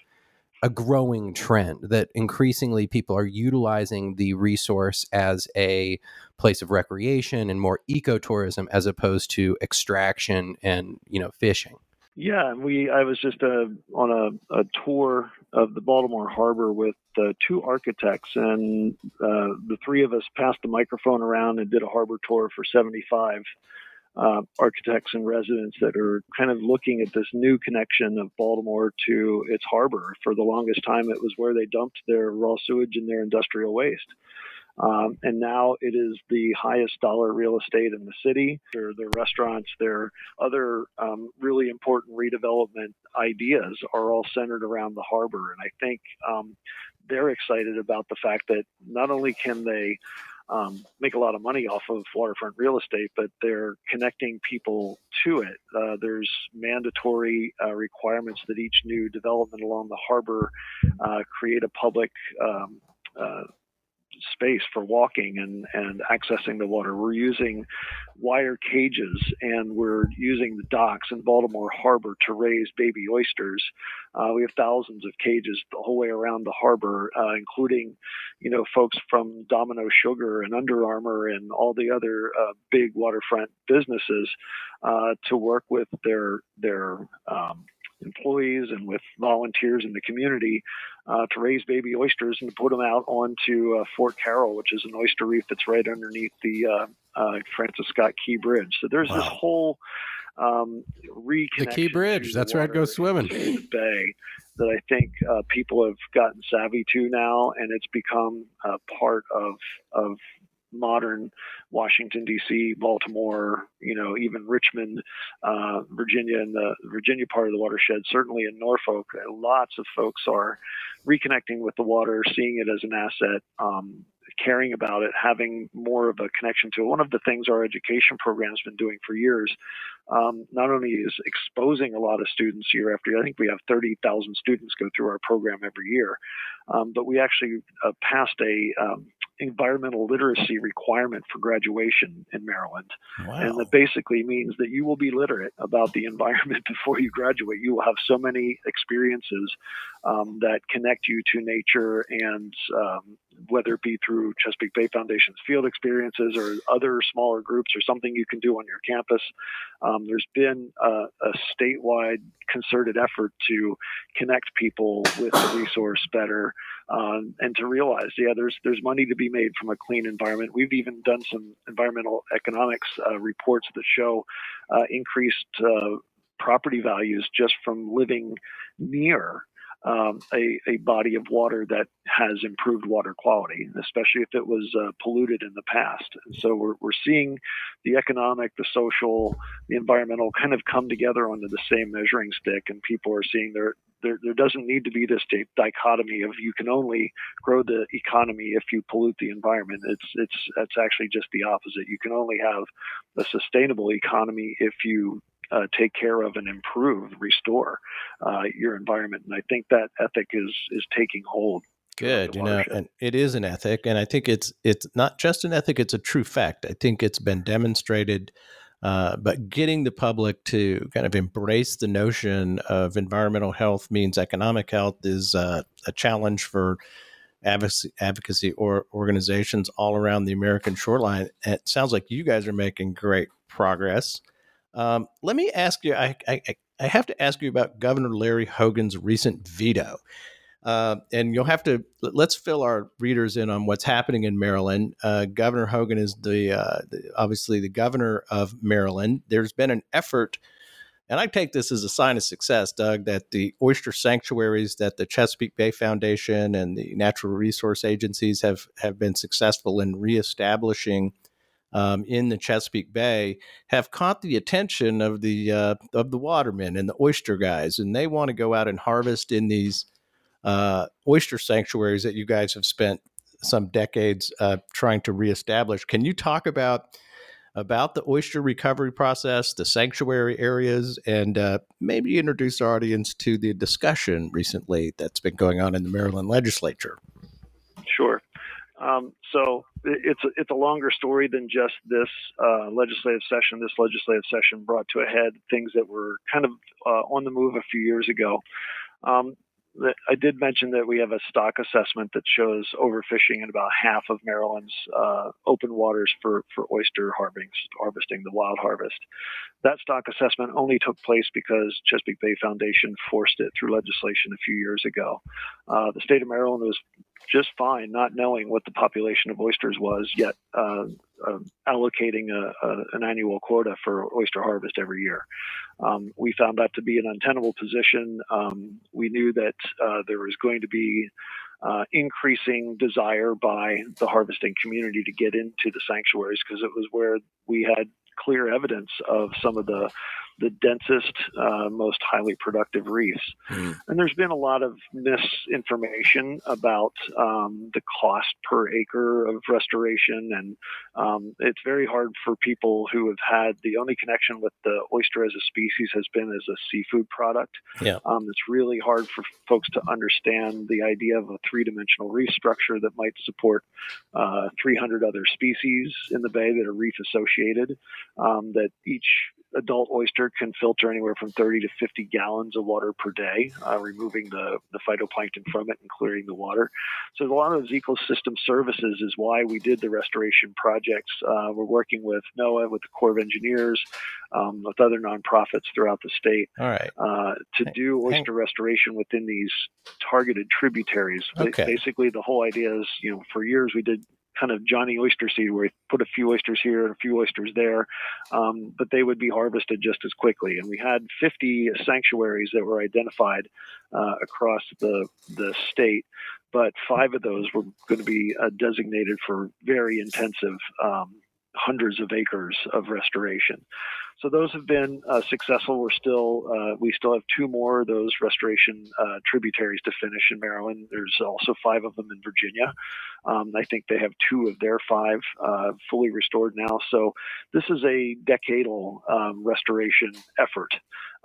a growing trend that increasingly people are utilizing the resource as a place of recreation and more ecotourism as opposed to extraction and you know fishing yeah we i was just uh, on a, a, tour of the baltimore harbor with uh, two architects and uh, the three of us passed the microphone around and did a harbor tour for 75 uh, architects and residents that are kind of looking at this new connection of Baltimore to its harbor. For the longest time, it was where they dumped their raw sewage and their industrial waste. Um, and now it is the highest dollar real estate in the city. Their, their restaurants, their other um, really important redevelopment ideas are all centered around the harbor. And I think um, they're excited about the fact that not only can they um, make a lot of money off of waterfront real estate, but they're connecting people to it. Uh, there's mandatory uh, requirements that each new development along the harbor uh, create a public um, uh, space for walking and, and accessing the water. We're using wire cages and we're using the docks in Baltimore Harbor to raise baby oysters. Uh, we have thousands of cages the whole way around the harbor, uh, including, you know, folks from Domino Sugar and Under Armour and all the other uh, big waterfront businesses uh, to work with their their um, employees and with volunteers in the community uh, to raise baby oysters and to put them out onto uh, Fort Carroll, which is an oyster reef that's right underneath the uh, uh Francis Scott Key Bridge. So there's wow. this whole um. The Key Bridge. That's where I'd go swimming. Bay that I think uh, people have gotten savvy to now, and it's become a part of of modern Washington D.C., Baltimore, you know, even Richmond, uh, Virginia, and the Virginia part of the watershed. Certainly in Norfolk, lots of folks are reconnecting with the water, seeing it as an asset. Um, caring about it, having more of a connection to it. One of the things our education program has been doing for years, um, not only is exposing a lot of students year after year, I think we have 30,000 students go through our program every year, um, but we actually uh, passed a um, environmental literacy requirement for graduation in Maryland. Wow. And that basically means that you will be literate about the environment before you graduate. You will have so many experiences um, that connect you to nature and um, whether it be through Chesapeake Bay Foundation's field experiences or other smaller groups or something you can do on your campus. Um, there's been a, a, statewide concerted effort to connect people with the resource better um, and to realize, yeah, there's there's money to be made from a clean environment. We've even done some environmental economics uh, reports that show uh, increased uh, property values just from living near um, a, a, body of water that has improved water quality, especially if it was uh, polluted in the past. And so we're, we're seeing the economic, the social, the environmental kind of come together onto the same measuring stick, and people are seeing there, there, there doesn't need to be this dichotomy of you can only grow the economy if you pollute the environment. It's it's it's actually just the opposite. You can only have a sustainable economy if you uh, take care of and improve, restore uh, your environment. And I think that ethic is is taking hold. Good, you know, and it is an ethic, and I think it's it's not just an ethic; it's a true fact. I think it's been demonstrated. Uh, but getting the public to kind of embrace the notion of environmental health means economic health is uh, a challenge for advocacy, advocacy or organizations all around the American shoreline. It sounds like you guys are making great progress. Um, let me ask you. I, I, I have to ask you about Governor Larry Hogan's recent veto. Uh, and you'll have to let's fill our readers in on what's happening in Maryland. Uh, governor Hogan is the, uh, the, obviously the governor of Maryland. There's been an effort, and I take this as a sign of success, Doug, that the oyster sanctuaries that the Chesapeake Bay Foundation and the natural resource agencies have have been successful in reestablishing um, in the Chesapeake Bay have caught the attention of the uh, of the watermen and the oyster guys, and they want to go out and harvest in these uh, oyster sanctuaries that you guys have spent some decades uh, trying to reestablish. Can you talk about about the oyster recovery process, the sanctuary areas, and uh, maybe introduce our audience to the discussion recently that's been going on in the Maryland legislature? Sure. Um, so it's it's a longer story than just this uh, legislative session. This legislative session brought to a head things that were kind of uh, on the move a few years ago. Um, I did mention that we have a stock assessment that shows overfishing in about half of Maryland's uh, open waters for, for oyster harvesting, harvesting, the wild harvest. That stock assessment only took place because Chesapeake Bay Foundation forced it through legislation a few years ago. Uh, the state of Maryland was just fine not knowing what the population of oysters was, yet uh, uh, allocating a, a, an annual quota for oyster harvest every year. Um, we found that to be an untenable position. Um, we knew that uh, there was going to be uh, increasing desire by the harvesting community to get into the sanctuaries because it was where we had clear evidence of some of the the densest, uh, most highly productive reefs. Mm. And there's been a lot of misinformation about um, the cost per acre of restoration. And um, it's very hard for people who have had the only connection with the oyster as a species has been as a seafood product. Yeah. Um, it's really hard for folks to understand the idea of a three dimensional reef structure that might support uh, 300 other species in the bay that are reef associated, um, that each adult oyster can filter anywhere from 30 to 50 gallons of water per day, uh, removing the, the phytoplankton from it and clearing the water. So a lot of those ecosystem services is why we did the restoration projects. Uh, we're working with NOAA, with the Corps of Engineers, um, with other nonprofits throughout the state All right. Uh, to do oyster restoration within these targeted tributaries. Okay. Basically, the whole idea is, you know, for years we did kind of Johnny Oyster seed where you put a few oysters here and a few oysters there, um, but they would be harvested just as quickly. And we had 50 sanctuaries that were identified uh, across the the state, but five of those were going to be uh, designated for very intensive. Um, hundreds of acres of restoration. So those have been uh, successful. We're still uh, we still have two more of those restoration uh, tributaries to finish in Maryland. There's also five of them in Virginia. Um, I think they have two of their five uh, fully restored now. So this is a decadal um, restoration effort.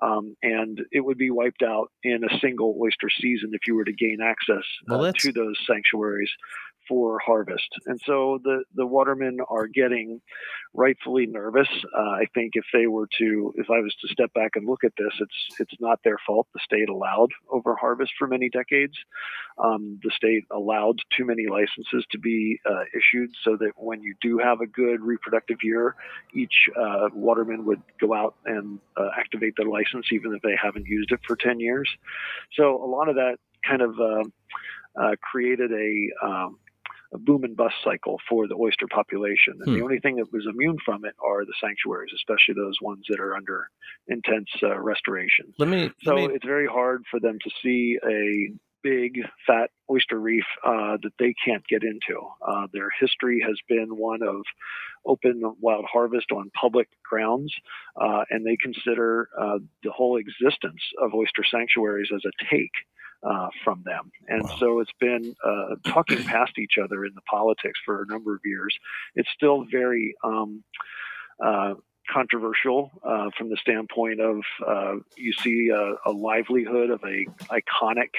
Um, and it would be wiped out in a single oyster season if you were to gain access well, uh, to those sanctuaries for harvest. And so the, the watermen are getting rightfully nervous. Uh, I think if they were to, if I was to step back and look at this, it's it's not their fault. The state allowed over harvest for many decades. Um, the state allowed too many licenses to be uh, issued, so that when you do have a good reproductive year, each uh, waterman would go out and uh, activate their license, even if they haven't used it for 10 years. So a lot of that kind of uh, uh, created a um, a boom and bust cycle for the oyster population. And hmm. the only thing that was immune from it are the sanctuaries, especially those ones that are under intense uh, restoration. Let me. So let me... it's very hard for them to see a big fat oyster reef uh, that they can't get into. Uh, their history has been one of open wild harvest on public grounds, uh, and they consider uh, the whole existence of oyster sanctuaries as a take uh, from them. And wow. so it's been uh, talking past each other in the politics for a number of years. It's still very um, uh, controversial uh, from the standpoint of uh, you see a, a, livelihood of a iconic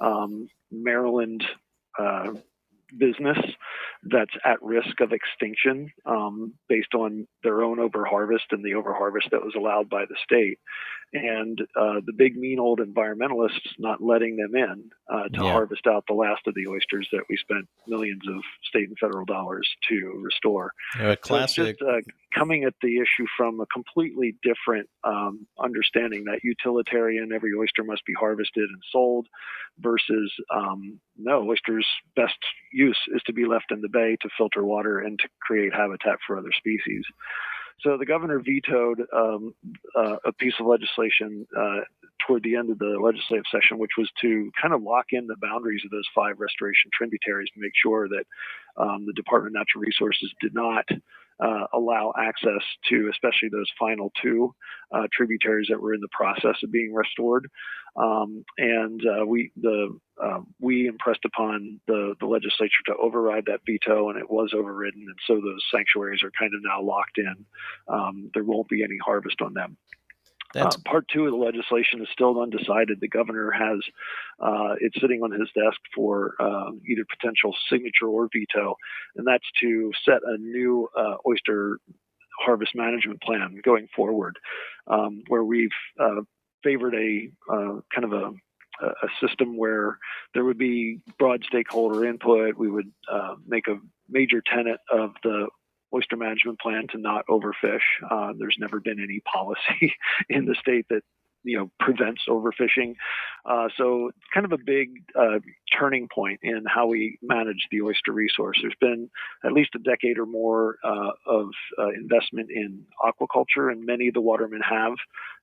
um, Maryland uh, business that's at risk of extinction um, based on their own overharvest and the overharvest that was allowed by the state and uh, the big mean old environmentalists not letting them in uh, to yeah. harvest out the last of the oysters that we spent millions of state and federal dollars to restore. Yeah, classic. So uh, coming at the issue from a completely different um, understanding that utilitarian, every oyster must be harvested and sold, versus um, no, oysters' best use is to be left in the bay to filter water and to create habitat for other species. So the governor vetoed um, uh, a piece of legislation uh, toward the end of the legislative session, which was to kind of lock in the boundaries of those five restoration tributaries to make sure that um, the Department of Natural Resources did not uh, allow access to, especially those final two uh, tributaries that were in the process of being restored. Um, and uh, we the um, we impressed upon the the legislature to override that veto, and it was overridden. And so those sanctuaries are kind of now locked in. Um, there won't be any harvest on them. Uh, part two of the legislation is still undecided. The governor has uh, it's sitting on his desk for uh, either potential signature or veto, and that's to set a new uh, oyster harvest management plan going forward, um, where we've uh, favored a uh, kind of a a system where there would be broad stakeholder input. We would make a major tenet of the oyster management plan to not overfish. Uh, there's never been any policy in the state that you know prevents overfishing. Uh, so it's kind of a big uh, turning point in how we manage the oyster resource. There's been at least a decade or more uh, of uh, investment in aquaculture, and many of the watermen have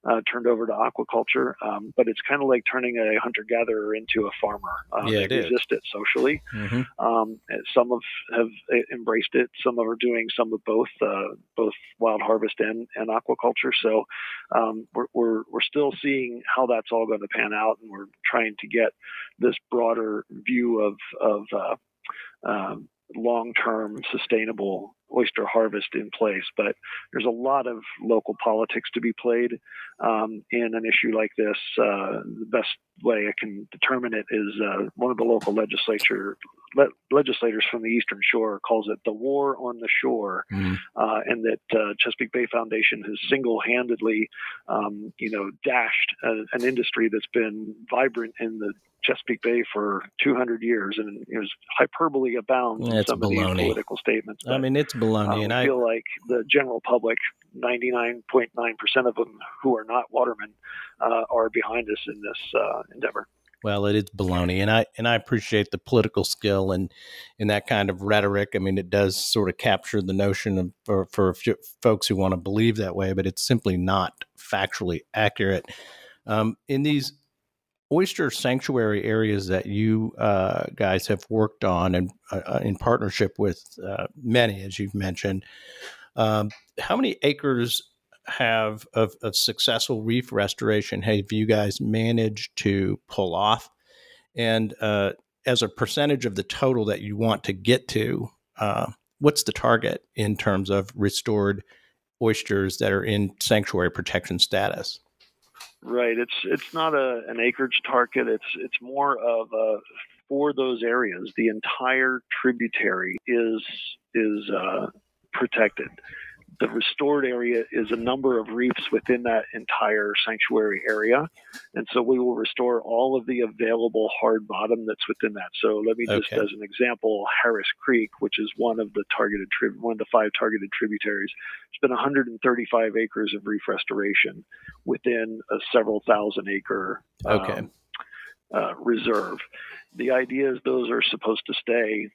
uh, turned over to aquaculture. Um, but it's kind of like turning a hunter-gatherer into a farmer. Um, yeah, they resist it socially. Mm-hmm. Um, some have, have embraced it. Some are doing some of both, uh, both wild harvest and, and aquaculture. So um, we're, we're, we're still seeing how that's all going to pan out, and we're trying to get this broader view of of uh, um, long-term sustainable oyster harvest in place. But there's a lot of local politics to be played um, in an issue like this. Uh, the best way I can determine it is uh, one of the local legislature le- legislators from the Eastern Shore calls it the war on the shore, mm. uh, and that uh, Chesapeake Bay Foundation has single-handedly, um, you know, dashed a, an industry that's been vibrant in the Chesapeake Bay for 200 years, and it was hyperbole abounds in some baloney. of these political statements. But, I mean, it's baloney, um, and I feel like the general public, 99.9% of them who are not watermen, uh, are behind us in this uh, endeavor. Well, it is baloney, and I and I appreciate the political skill and in that kind of rhetoric. I mean, it does sort of capture the notion of for for folks who want to believe that way, but it's simply not factually accurate. Um, in these oyster sanctuary areas that you uh, guys have worked on and uh, uh, in partnership with uh, many, as you've mentioned, um, how many acres have of, of, successful reef restoration have you guys managed to pull off? And uh, as a percentage of the total that you want to get to, uh, what's the target in terms of restored oysters that are in sanctuary protection status? Right. It's it's not a an acreage target. It's it's more of a for those areas. The entire tributary is is uh, protected. The restored area is a number of reefs within that entire sanctuary area. And so we will restore all of the available hard bottom that's within that. So let me just, Okay. as an example, Harris Creek, which is one of the targeted, tri- one of the five targeted tributaries, it's been 135 acres of reef restoration within a several thousand acre Okay. um, uh, reserve. The idea is those are supposed to stay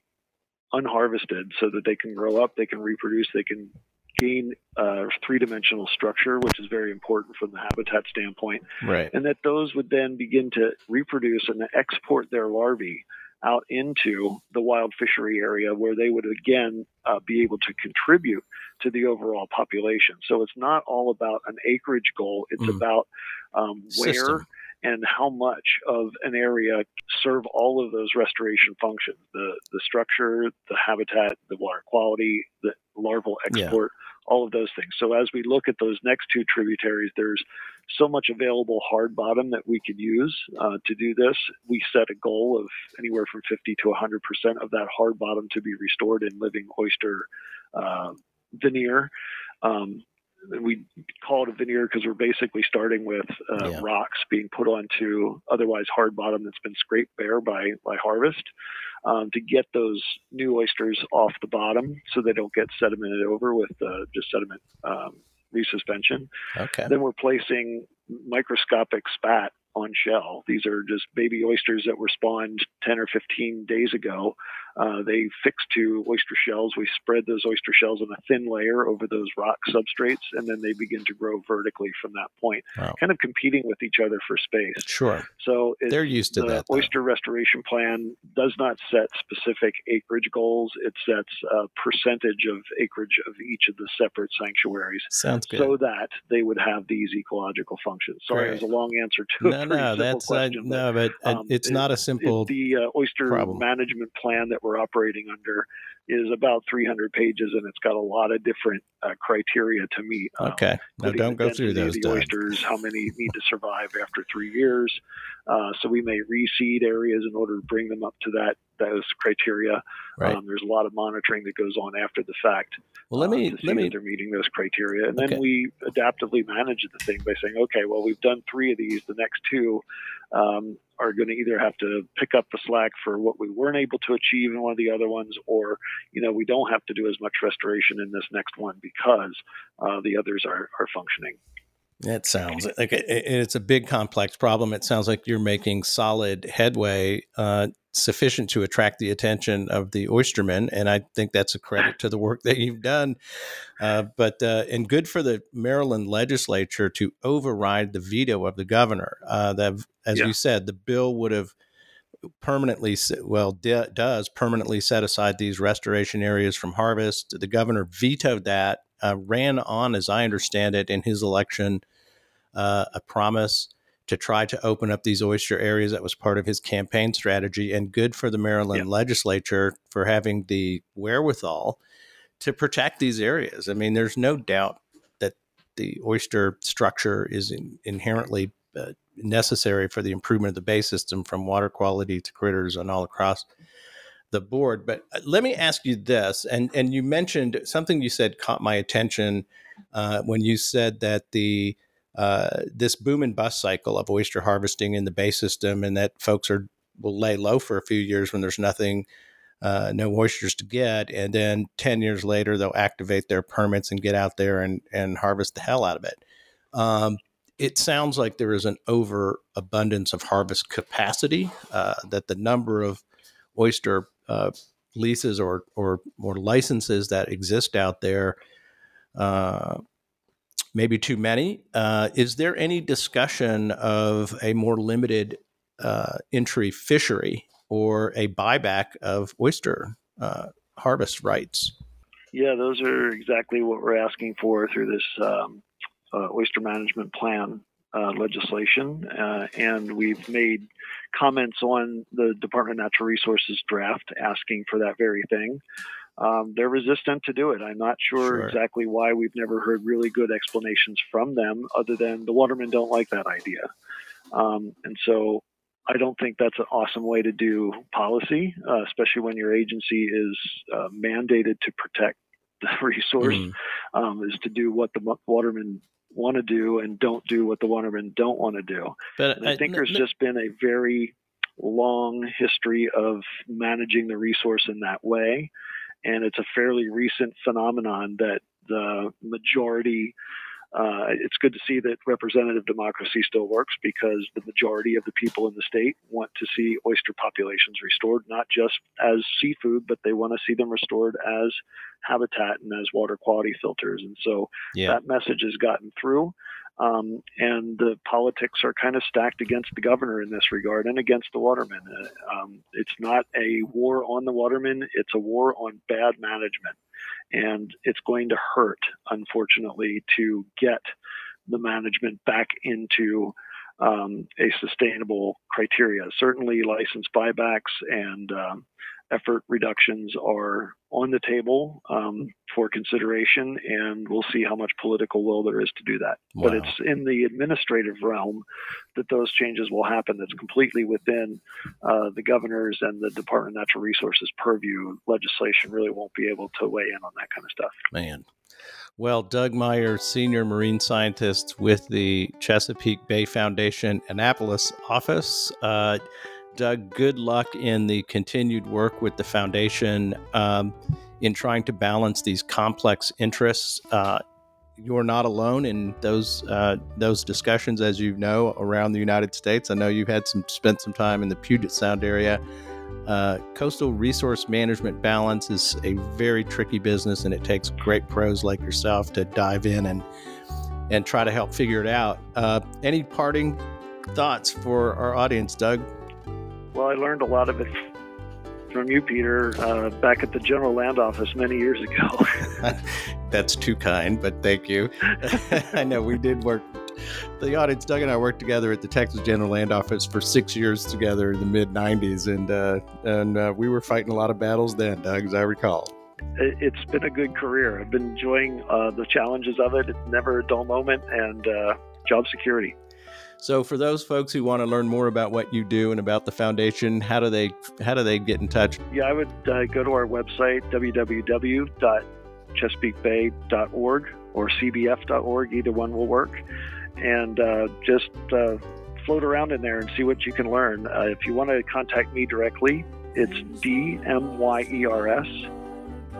unharvested so that they can grow up, they can reproduce, they can gain uh, three dimensional structure, which is very important from the habitat standpoint, Right. and that those would then begin to reproduce and export their larvae out into the wild fishery area where they would again uh, be able to contribute to the overall population. So it's not all about an acreage goal, it's Mm. about um, where. And how much of an area serve all of those restoration functions the the structure the habitat the water quality the larval Yeah. export all of those things. So as we look at those next two tributaries there's so much available hard bottom that we could use uh, to do this. We set a goal of anywhere from 50 to 100 percent of that hard bottom to be restored in living oyster uh, veneer. Um, we call it a veneer because we're basically starting with uh, Yeah. rocks being put onto otherwise hard bottom that's been scraped bare by by harvest um, to get those new oysters off the bottom so they don't get sedimented over with uh, just sediment um, resuspension. Okay. Then we're placing microscopic spat on shell. These are just baby oysters that were spawned 10 or 15 days ago. Uh, they fix to oyster shells. We spread those oyster shells in a thin layer over those rock substrates, and then they begin to grow vertically from that point, Wow. kind of competing with each other for space. Sure. So it's, They're used to the that. though. oyster restoration plan does not set specific acreage goals. It sets a percentage of acreage of each of the separate sanctuaries Sounds good. so that they would have these ecological functions. Sorry, Great. it was a long answer to no, a no, simple that's uh, question. but no, but uh, um, it's it- not a it- simple. the uh, oyster problem. management plan that we're operating under is about 300 pages, and it's got a lot of different uh, criteria to meet. um, okay. No, including don't go through those. The oysters, how many need to survive after three years. Uh, so we may reseed areas in order to bring them up to that those criteria. Right. Um, there's a lot of monitoring that goes on after the fact. Well, let uh, me see let me they're meeting those criteria, and then we adaptively manage the thing by saying, okay, well, we've done three of these. The next two um, are going to either have to pick up the slack for what we weren't able to achieve in one of the other ones, or you know, we don't have to do as much restoration in this next one because uh, the others are are functioning. It sounds like it, it- it's a big, complex problem. It sounds like you're making solid headway, uh, sufficient to attract the attention of the oystermen, and I think that's a credit to the work that you've done. Uh, but uh, and good for the Maryland legislature to override the veto of the governor. Uh, that, as Yeah. you said, the bill would have permanently, well, d- does permanently set aside these restoration areas from harvest. The governor vetoed that. Uh, ran on, as I understand it, in his election uh, a promise to try to open up these oyster areas. That was part of his campaign strategy, and good for the Maryland Yeah. legislature for having the wherewithal to protect these areas. I mean, there's no doubt that the oyster structure is in, inherently uh, necessary for the improvement of the bay system from water quality to critters and all across the board. But uh, let me ask you this, and and you mentioned something you said caught my attention uh, when you said that the uh, this boom and bust cycle of oyster harvesting in the bay system, and that folks are will lay low for a few years when there's nothing, uh, no oysters to get, and then ten years later they'll activate their permits and get out there and and harvest the hell out of it. Um, it sounds like there is an overabundance of harvest capacity. Uh, that the number of oyster uh, leases or, or or licenses that exist out there uh, maybe too many. Uh, is there any discussion of a more limited uh, entry fishery or a buyback of oyster uh, harvest rights? Yeah, those are exactly what we're asking for through this um, uh, oyster management plan. uh, legislation, uh, and we've made comments on the Department of Natural Resources draft asking for that very thing. Um, they're resistant to do it. I'm not sure, Sure. exactly why. We've never heard really good explanations from them, other than the watermen don't like that idea. Um, and so I don't think that's an awesome way to do policy, uh, especially when your agency is uh, mandated to protect the resource, Mhm. um, is to do what the watermen want to do and don't do what the watermen don't want to do. But And I think there's just been a very long history of managing the resource in that way. And it's a fairly recent phenomenon that the majority, uh, it's good to see that representative democracy still works because the majority of the people in the state want to see oyster populations restored, not just as seafood, but they want to see them restored as habitat and as water quality filters. And so yeah. that message has gotten through. Um, and the politics are kind of stacked against the governor in this regard and against the watermen. Uh, um, it's not a war on the watermen, it's a war on bad management. And it's going to hurt, unfortunately, to get the management back into um, a sustainable criteria. Certainly, license buybacks and um, effort reductions are on the table um, for consideration, and we'll see how much political will there is to do that. But it's in the administrative realm that those changes will happen. That's completely within uh, the governor's and the Department of Natural Resources purview. Legislation really won't be able to weigh in on that kind of stuff. Man. Well, Doug Meyer, senior marine scientist with the Chesapeake Bay Foundation Annapolis office. Uh, Doug, good luck in the continued work with the foundation um, in trying to balance these complex interests. Uh, you're not alone in those uh, those discussions, as you know, around the United States. I know you've had some spent some time in the Puget Sound area. Uh, coastal resource management balance is a very tricky business, and it takes great pros like yourself to dive in and and try to help figure it out. Uh, any parting thoughts for our audience, Doug? Well, I learned a lot of it from you, Peter, uh, back at the General Land Office many years ago. That's too kind, but thank you. I know we did work. The audience, Doug and I worked together at the Texas General Land Office for six years together in the mid '90s, and uh, and uh, we were fighting a lot of battles then, Doug, as I recall. it, it's been a good career. I've been enjoying uh, the challenges of it. It's never a dull moment, and uh, job security. So, for those folks who want to learn more about what you do and about the foundation, how do they how do they get in touch? Yeah, I would uh, go to our website, www.chesapeakebay.org or cbf.org. Either one will work. And uh, just uh, float around in there and see what you can learn. Uh, if you want to contact me directly, it's dmyers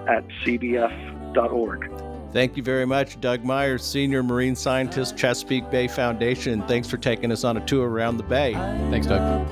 at cbf.org. Thank you very much, Doug Myers, Senior Marine Scientist, Chesapeake Bay Foundation. Thanks for taking us on a tour around the bay. Thanks, Doug.